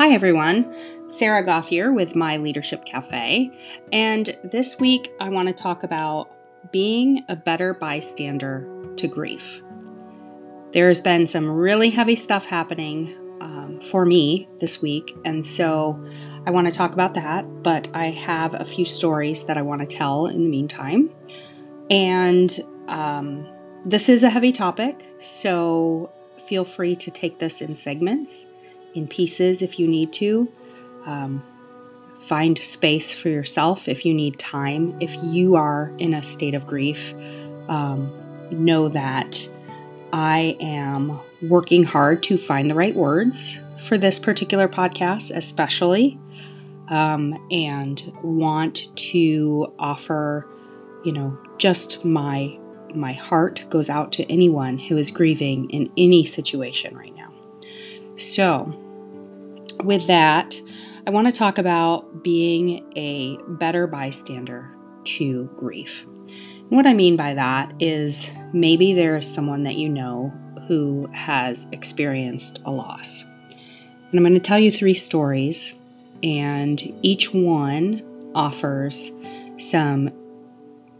Hi, everyone. Sarah Goth here with My Leadership Cafe. And this week, I want to talk about being a better bystander to grief. There has been some really heavy stuff happening um, for me this week, and so I want to talk about that. But I have a few stories that I want to tell in the meantime. And um, this is a heavy topic, so feel free to take this in segments in pieces if you need to. Um, find space for yourself if you need time. If you are in a state of grief, um, know that I am working hard to find the right words for this particular podcast, especially, um, and want to offer, you know, just my my heart goes out to anyone who is grieving in any situation right now. So, with that, I want to talk about being a better bystander to grief. And what I mean by that is maybe there is someone that you know who has experienced a loss. And I'm going to tell you three stories, and each one offers some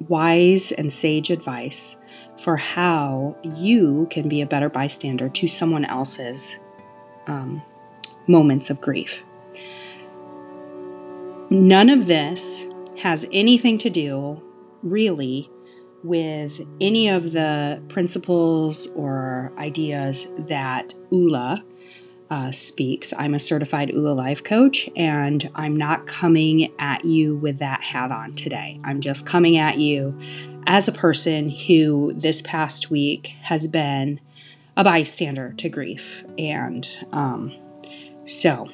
wise and sage advice for how you can be a better bystander to someone else's um, moments of grief. None of this has anything to do, really, with any of the principles or ideas that ULA uh, speaks. I'm a certified ULA life coach, and I'm not coming at you with that hat on today. I'm just coming at you as a person who this past week has been a bystander to grief. And um, so,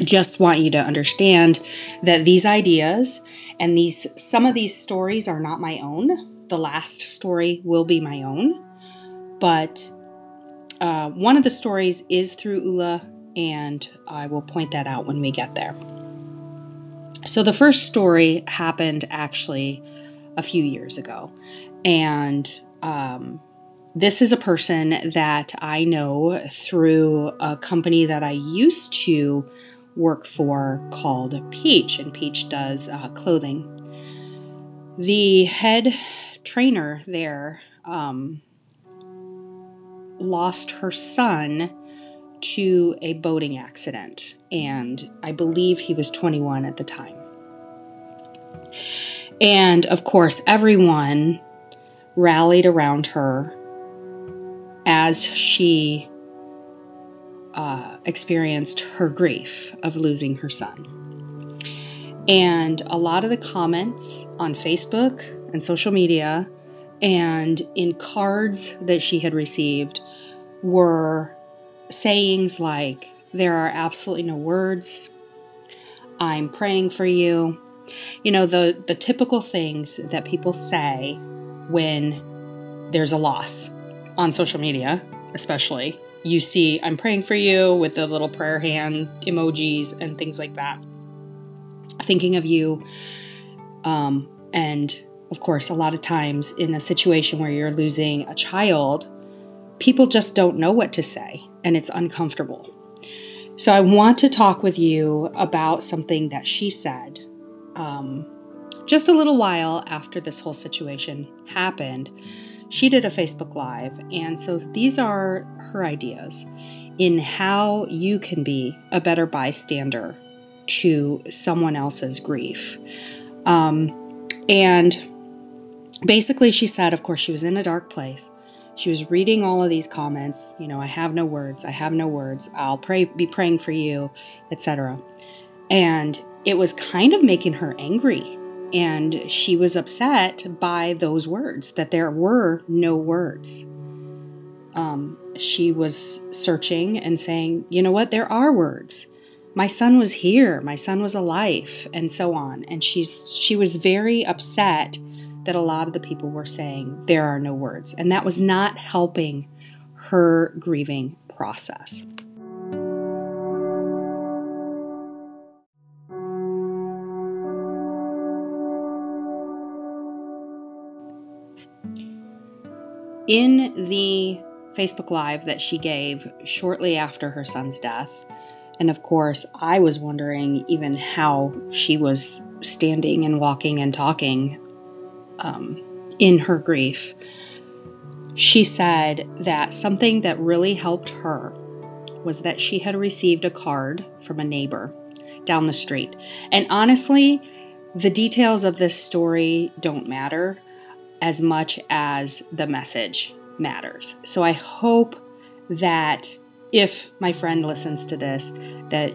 just want you to understand that these ideas and these some of these stories are not my own. The last story will be my own, but uh, one of the stories is through Ula, and I will point that out when we get there. So the first story happened actually a few years ago, and um, this is a person that I know through a company that I used to work for called Peach, and Peach does uh, clothing. The head trainer there um, lost her son to a boating accident, and I believe he was 21 at the time. And of course, everyone rallied around her as she uh, experienced her grief of losing her son. And a lot of the comments on Facebook and social media and in cards that she had received were sayings like, There are absolutely no words. I'm praying for you. You know, the, the typical things that people say when there's a loss on social media, especially. You see, I'm praying for you with the little prayer hand emojis and things like that. Thinking of you. Um, and of course, a lot of times in a situation where you're losing a child, people just don't know what to say and it's uncomfortable. So, I want to talk with you about something that she said um, just a little while after this whole situation happened she did a Facebook Live. And so these are her ideas in how you can be a better bystander to someone else's grief. Um, and basically, she said, of course, she was in a dark place. She was reading all of these comments, you know, I have no words, I have no words, I'll pray, be praying for you, etc. And it was kind of making her angry and she was upset by those words, that there were no words. Um, she was searching and saying, you know what, there are words. My son was here, my son was alive, and so on. And she's she was very upset that a lot of the people were saying there are no words. And that was not helping her grieving process. In the Facebook Live that she gave shortly after her son's death, And of course, I was wondering even how she was standing and walking and talking um, in her grief. She said that something that really helped her was that she had received a card from a neighbor down the street. And honestly, the details of this story don't matter as much as the message matters. So I hope that if my friend listens to this, that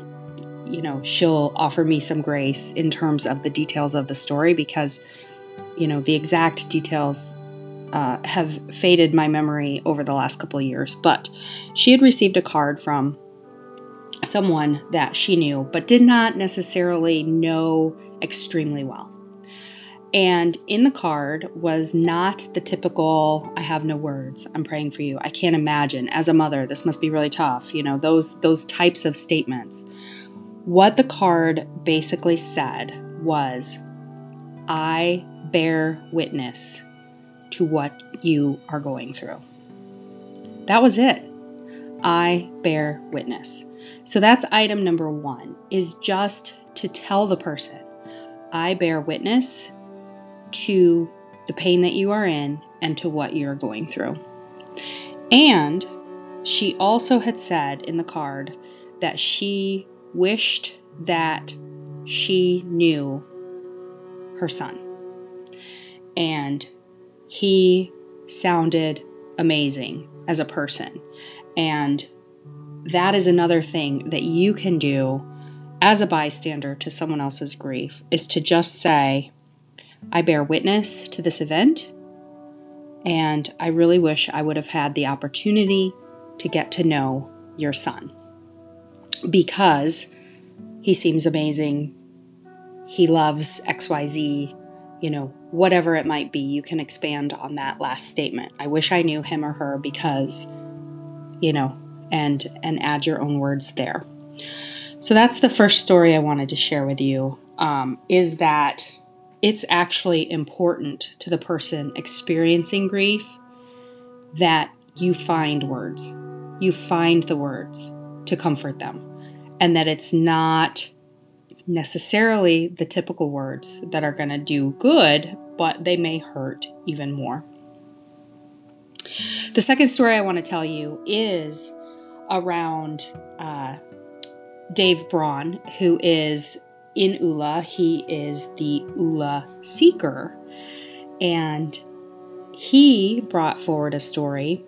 you know, she'll offer me some grace in terms of the details of the story because you know, the exact details uh, have faded my memory over the last couple of years. But she had received a card from someone that she knew, but did not necessarily know extremely well. And in the card was not the typical I have no words. I'm praying for you. I can't imagine as a mother this must be really tough, you know, those those types of statements. What the card basically said was I bear witness to what you are going through. That was it. I bear witness. So that's item number 1 is just to tell the person I bear witness to the pain that you are in and to what you're going through. And she also had said in the card that she wished that she knew her son. And he sounded amazing as a person. And that is another thing that you can do as a bystander to someone else's grief is to just say, I bear witness to this event, and I really wish I would have had the opportunity to get to know your son because he seems amazing. He loves XYZ, you know, whatever it might be. You can expand on that last statement. I wish I knew him or her because, you know, and and add your own words there. So that's the first story I wanted to share with you. Um, is that it's actually important to the person experiencing grief that you find words. You find the words to comfort them, and that it's not necessarily the typical words that are going to do good, but they may hurt even more. The second story I want to tell you is around uh, Dave Braun, who is in Ula. He is the Ula seeker. And he brought forward a story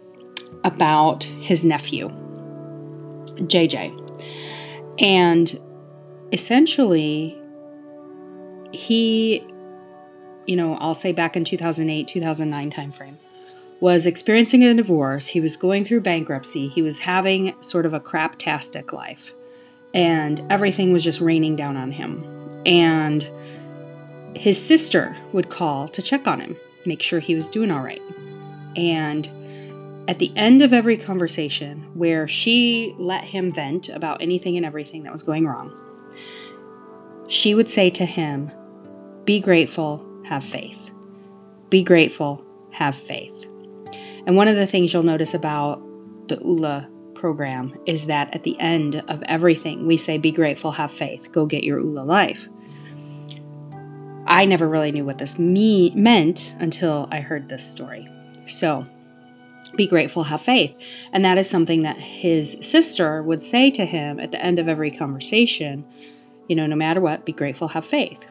about his nephew, JJ. And essentially, he, you know, I'll say back in 2008, 2009 timeframe, was experiencing a divorce. He was going through bankruptcy. He was having sort of a craptastic life and everything was just raining down on him. And his sister would call to check on him, make sure he was doing all right. And at the end of every conversation, where she let him vent about anything and everything that was going wrong, she would say to him, Be grateful, have faith. Be grateful, have faith. And one of the things you'll notice about the ULA program is that at the end of everything, we say, Be grateful, have faith, go get your ULA life. I never really knew what this me- meant until I heard this story. So, be grateful, have faith. And that is something that his sister would say to him at the end of every conversation you know, no matter what, be grateful, have faith.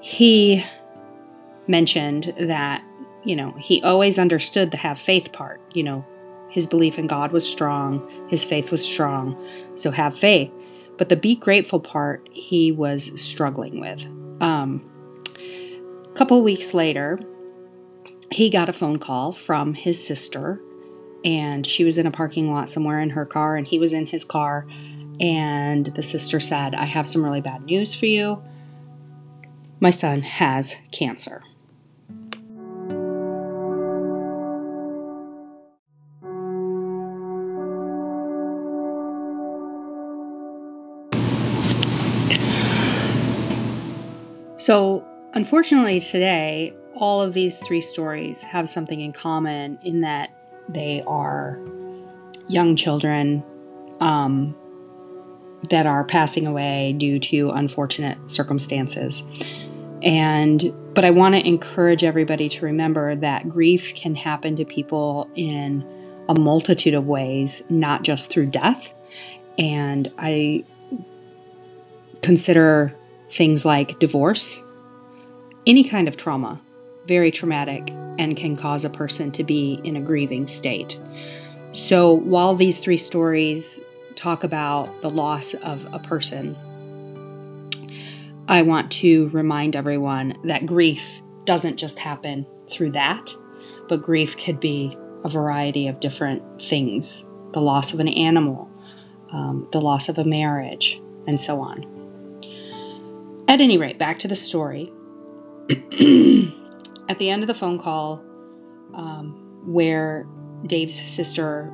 He mentioned that, you know, he always understood the have faith part, you know, his belief in God was strong, his faith was strong, so have faith. But the be grateful part, he was struggling with. Um, a couple weeks later, he got a phone call from his sister, and she was in a parking lot somewhere in her car, and he was in his car. And the sister said, I have some really bad news for you. My son has cancer. So, unfortunately, today, all of these three stories have something in common in that they are young children um, that are passing away due to unfortunate circumstances. And but I want to encourage everybody to remember that grief can happen to people in a multitude of ways, not just through death. And I consider things like divorce, any kind of trauma, very traumatic and can cause a person to be in a grieving state. So while these three stories talk about the loss of a person, I want to remind everyone that grief doesn't just happen through that, but grief could be a variety of different things the loss of an animal, um, the loss of a marriage, and so on. At any rate, back to the story. At the end of the phone call, um, where Dave's sister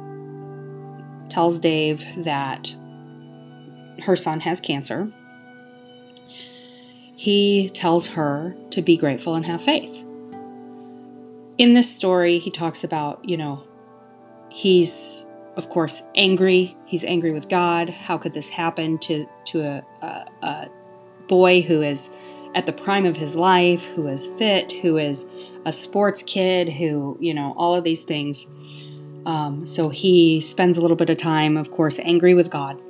tells Dave that her son has cancer, he tells her to be grateful and have faith. In this story, he talks about, you know, he's of course angry. He's angry with God. How could this happen to to a, a, a boy who is at the prime of his life, who is fit, who is a sports kid, who, you know, all of these things. Um, so he spends a little bit of time, of course, angry with God.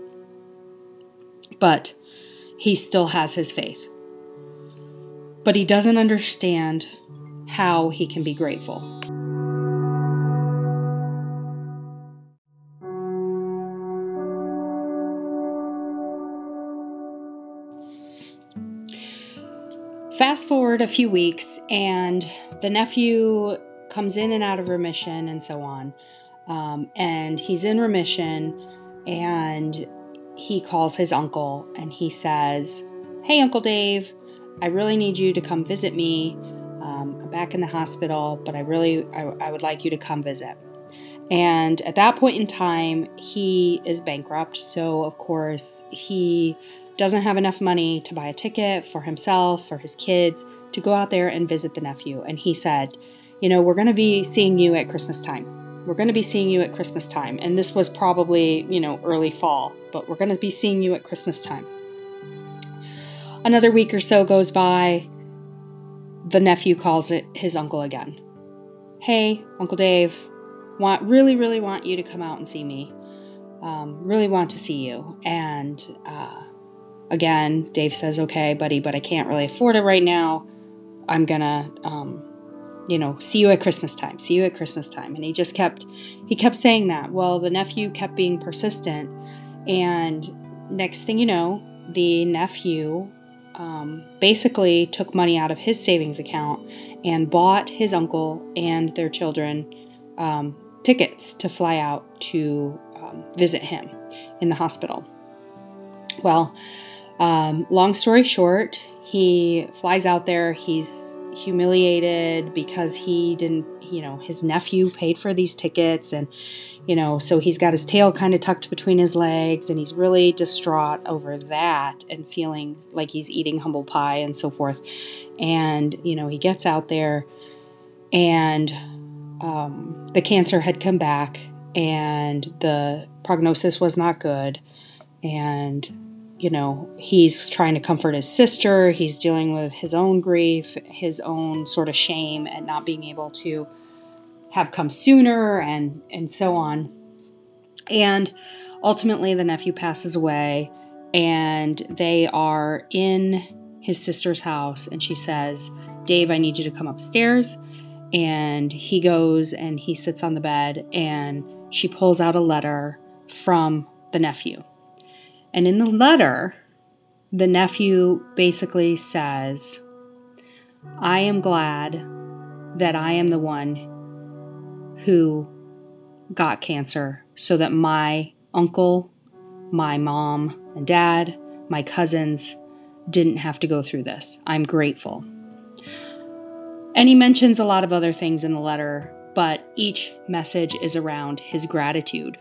But he still has his faith. But he doesn't understand how he can be grateful. Fast forward a few weeks, and the nephew comes in and out of remission and so on. Um, and he's in remission, and he calls his uncle and he says, Hey, Uncle Dave, I really need you to come visit me. Um, I'm back in the hospital, but I really I, I would like you to come visit. And at that point in time, he is bankrupt. So, of course, he doesn't have enough money to buy a ticket for himself, for his kids, to go out there and visit the nephew. And he said, You know, we're going to be seeing you at Christmas time. We're going to be seeing you at Christmas time. And this was probably, you know, early fall, but we're going to be seeing you at Christmas time. Another week or so goes by. The nephew calls it his uncle again. Hey, Uncle Dave, want really, really want you to come out and see me. Um, really want to see you. And uh, Again, Dave says, okay, buddy, but I can't really afford it right now. I'm gonna, um, you know, see you at Christmas time. See you at Christmas time. And he just kept, he kept saying that. Well, the nephew kept being persistent. And next thing you know, the nephew um, basically took money out of his savings account and bought his uncle and their children um, tickets to fly out to um, visit him in the hospital. Well, um, long story short, he flies out there. He's humiliated because he didn't, you know, his nephew paid for these tickets and you know, so he's got his tail kind of tucked between his legs and he's really distraught over that and feeling like he's eating humble pie and so forth. And, you know, he gets out there and um, the cancer had come back and the prognosis was not good. And you know, he's trying to comfort his sister, he's dealing with his own grief, his own sort of shame at not being able to have come sooner and and so on. And ultimately the nephew passes away and they are in his sister's house and she says, "Dave, I need you to come upstairs." And he goes and he sits on the bed and she pulls out a letter from the nephew and in the letter, the nephew basically says, I am glad that I am the one who got cancer so that my uncle, my mom and dad, my cousins didn't have to go through this. I'm grateful. And he mentions a lot of other things in the letter, but each message is around his gratitude.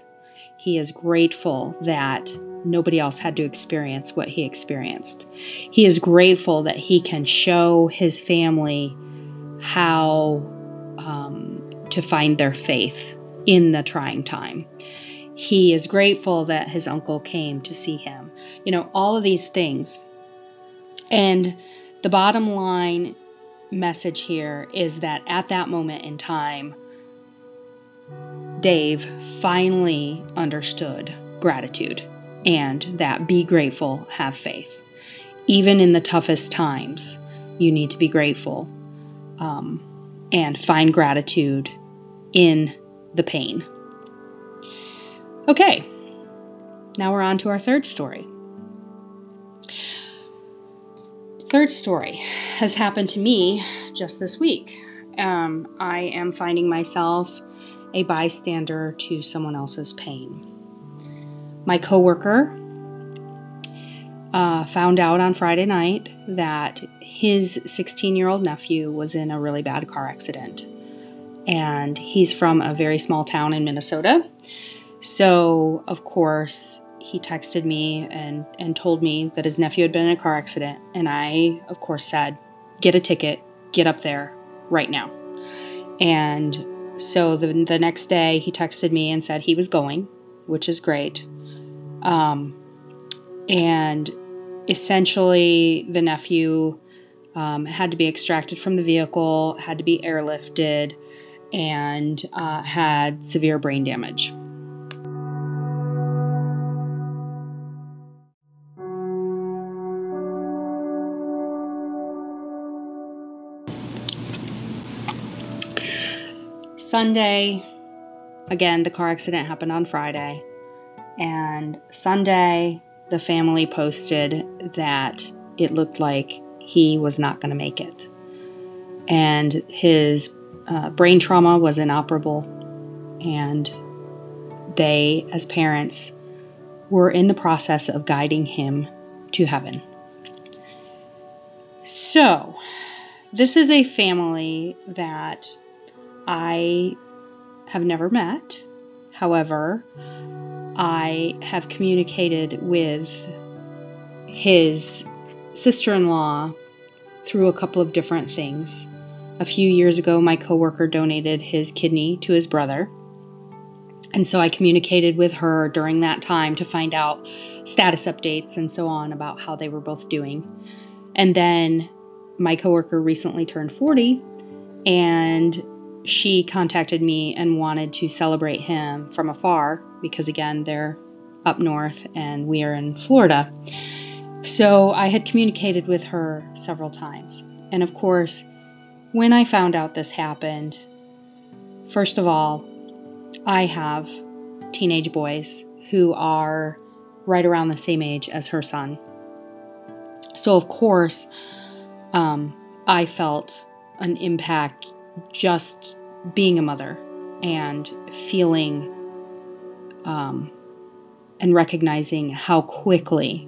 He is grateful that nobody else had to experience what he experienced. He is grateful that he can show his family how um, to find their faith in the trying time. he is grateful that his uncle came to see him. You know, all of these things. And the bottom line message here is that at that moment in time, Dave finally understood gratitude and that be grateful, have faith. Even in the toughest times, you need to be grateful um, and find gratitude in the pain. Okay, now we're on to our third story. Third story has happened to me just this week. Um, I am finding myself a bystander to someone else's pain. My coworker uh, found out on Friday night that his 16 year old nephew was in a really bad car accident. And he's from a very small town in Minnesota. So, of course, he texted me and, and told me that his nephew had been in a car accident. And I, of course, said, Get a ticket, get up there right now. And so the, the next day, he texted me and said he was going, which is great. Um, and essentially, the nephew um, had to be extracted from the vehicle, had to be airlifted, and uh, had severe brain damage. Sunday, again, the car accident happened on Friday. And Sunday, the family posted that it looked like he was not going to make it. And his uh, brain trauma was inoperable. And they, as parents, were in the process of guiding him to heaven. So, this is a family that I have never met. However, I have communicated with his sister in law through a couple of different things. A few years ago, my coworker donated his kidney to his brother. And so I communicated with her during that time to find out status updates and so on about how they were both doing. And then my coworker recently turned 40 and she contacted me and wanted to celebrate him from afar because, again, they're up north and we are in Florida. So I had communicated with her several times. And of course, when I found out this happened, first of all, I have teenage boys who are right around the same age as her son. So, of course, um, I felt an impact just being a mother and feeling um, and recognizing how quickly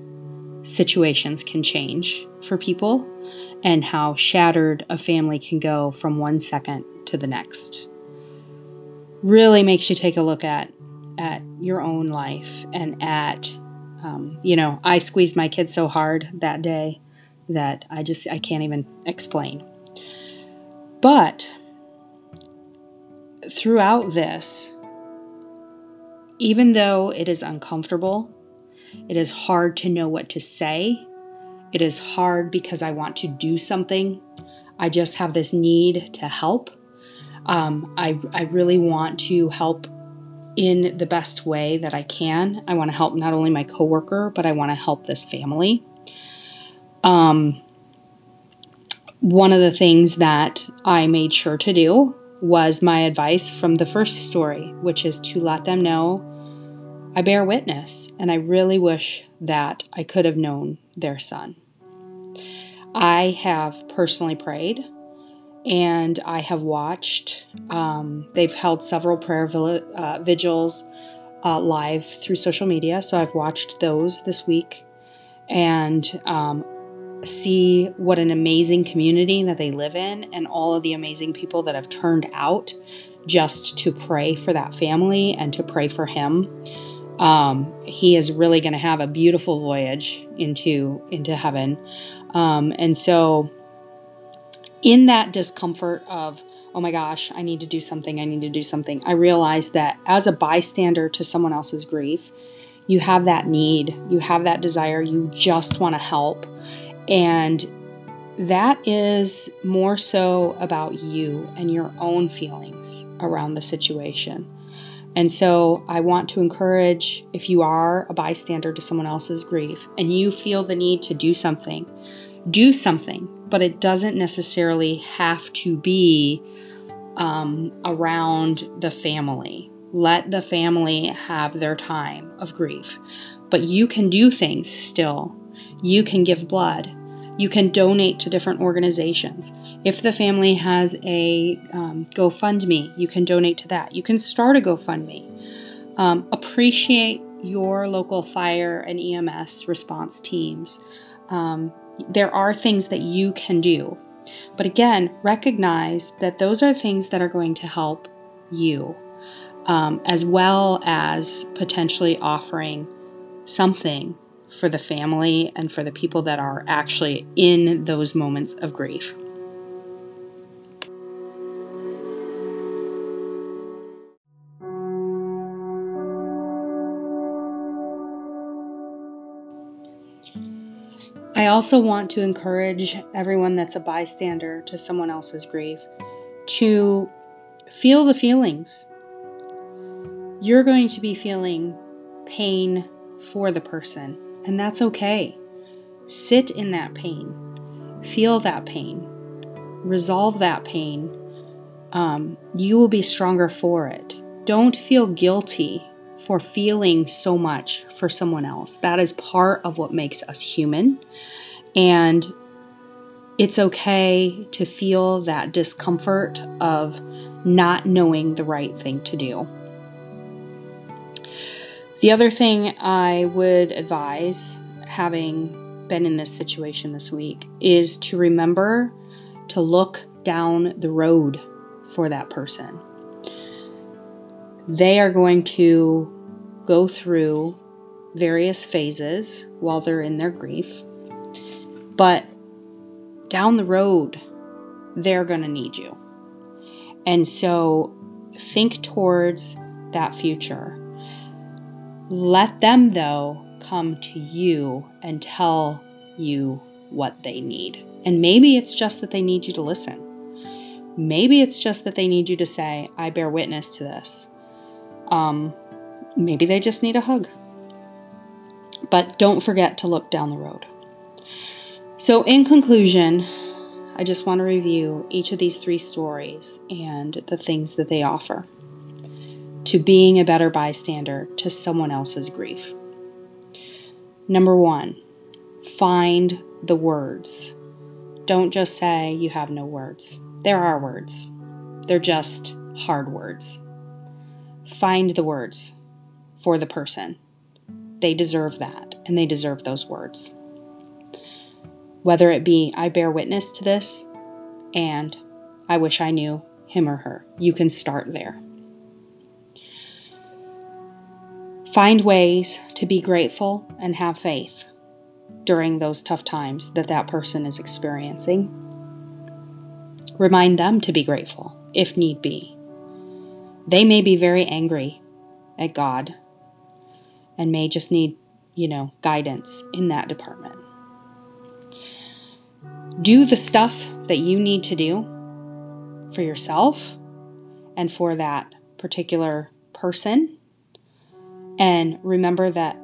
situations can change for people and how shattered a family can go from one second to the next. Really makes you take a look at at your own life and at um, you know i squeezed my kids so hard that day that i just i can't even explain but throughout this, even though it is uncomfortable, it is hard to know what to say. It is hard because I want to do something. I just have this need to help. Um, I, I really want to help in the best way that I can. I want to help not only my coworker, but I want to help this family. Um, one of the things that I made sure to do was my advice from the first story, which is to let them know I bear witness and I really wish that I could have known their son. I have personally prayed and I have watched. Um, they've held several prayer uh, vigils uh, live through social media, so I've watched those this week. And um, see what an amazing community that they live in and all of the amazing people that have turned out just to pray for that family and to pray for him. Um, he is really going to have a beautiful voyage into into heaven, um, and so in that discomfort of oh my gosh, I need to do something, I need to do something. I realized that as a bystander to someone else's grief, you have that need, you have that desire, you just want to help. And that is more so about you and your own feelings around the situation. And so I want to encourage if you are a bystander to someone else's grief and you feel the need to do something, do something, but it doesn't necessarily have to be um, around the family. Let the family have their time of grief. But you can do things still. You can give blood. You can donate to different organizations. If the family has a um, GoFundMe, you can donate to that. You can start a GoFundMe. Um, appreciate your local fire and EMS response teams. Um, there are things that you can do. But again, recognize that those are things that are going to help you, um, as well as potentially offering something for the family and for the people that are actually in those moments of grief. I also want to encourage everyone that's a bystander to someone else's grief to feel the feelings. You're going to be feeling pain for the person, and that's okay. Sit in that pain, feel that pain, resolve that pain. Um, you will be stronger for it. Don't feel guilty for feeling so much for someone else. That is part of what makes us human. And it's okay to feel that discomfort of not knowing the right thing to do. The other thing I would advise, having been in this situation this week, is to remember to look down the road for that person they are going to go through various phases while they're in their grief. But down the road, they're going to need you. And so think towards that future. Let them, though, come to you and tell you what they need. And maybe it's just that they need you to listen. Maybe it's just that they need you to say, I bear witness to this. Um, maybe they just need a hug. But don't forget to look down the road. So, in conclusion, I just want to review each of these three stories and the things that they offer to being a better bystander to someone else's grief. Number one, find the words. Don't just say you have no words. There are words, they're just hard words. Find the words for the person. They deserve that, and they deserve those words. Whether it be, I bear witness to this, and I wish I knew him or her. You can start there. Find ways to be grateful and have faith during those tough times that that person is experiencing. Remind them to be grateful if need be. They may be very angry at God and may just need, you know, guidance in that department. Do the stuff that you need to do for yourself and for that particular person. And remember that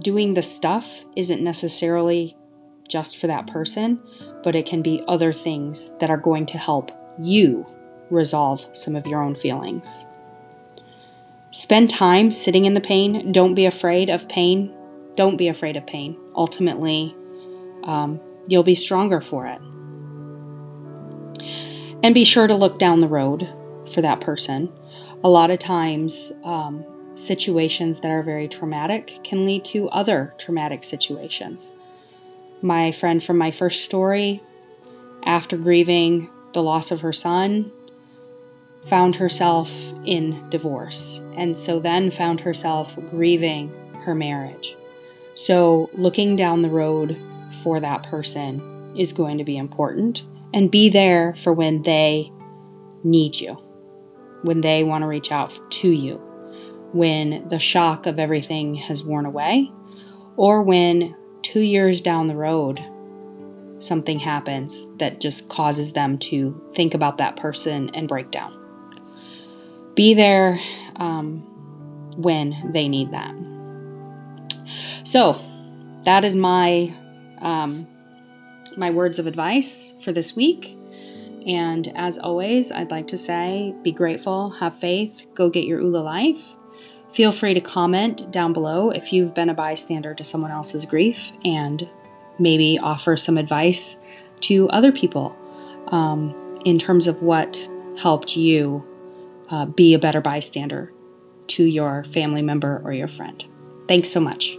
doing the stuff isn't necessarily just for that person, but it can be other things that are going to help you resolve some of your own feelings. Spend time sitting in the pain. Don't be afraid of pain. Don't be afraid of pain. Ultimately, um, you'll be stronger for it. And be sure to look down the road for that person. A lot of times, um, situations that are very traumatic can lead to other traumatic situations. My friend from my first story, after grieving the loss of her son, found herself in divorce, and so then found herself grieving her marriage. So, looking down the road for that person is going to be important, and be there for when they need you, when they want to reach out to you, when the shock of everything has worn away, or when two years down the road something happens that just causes them to think about that person and break down. Be there um, when they need that. So, that is my um, my words of advice for this week. And as always, I'd like to say be grateful, have faith, go get your ULA life. Feel free to comment down below if you've been a bystander to someone else's grief and maybe offer some advice to other people um, in terms of what helped you uh, be a better bystander to your family member or your friend. Thanks so much.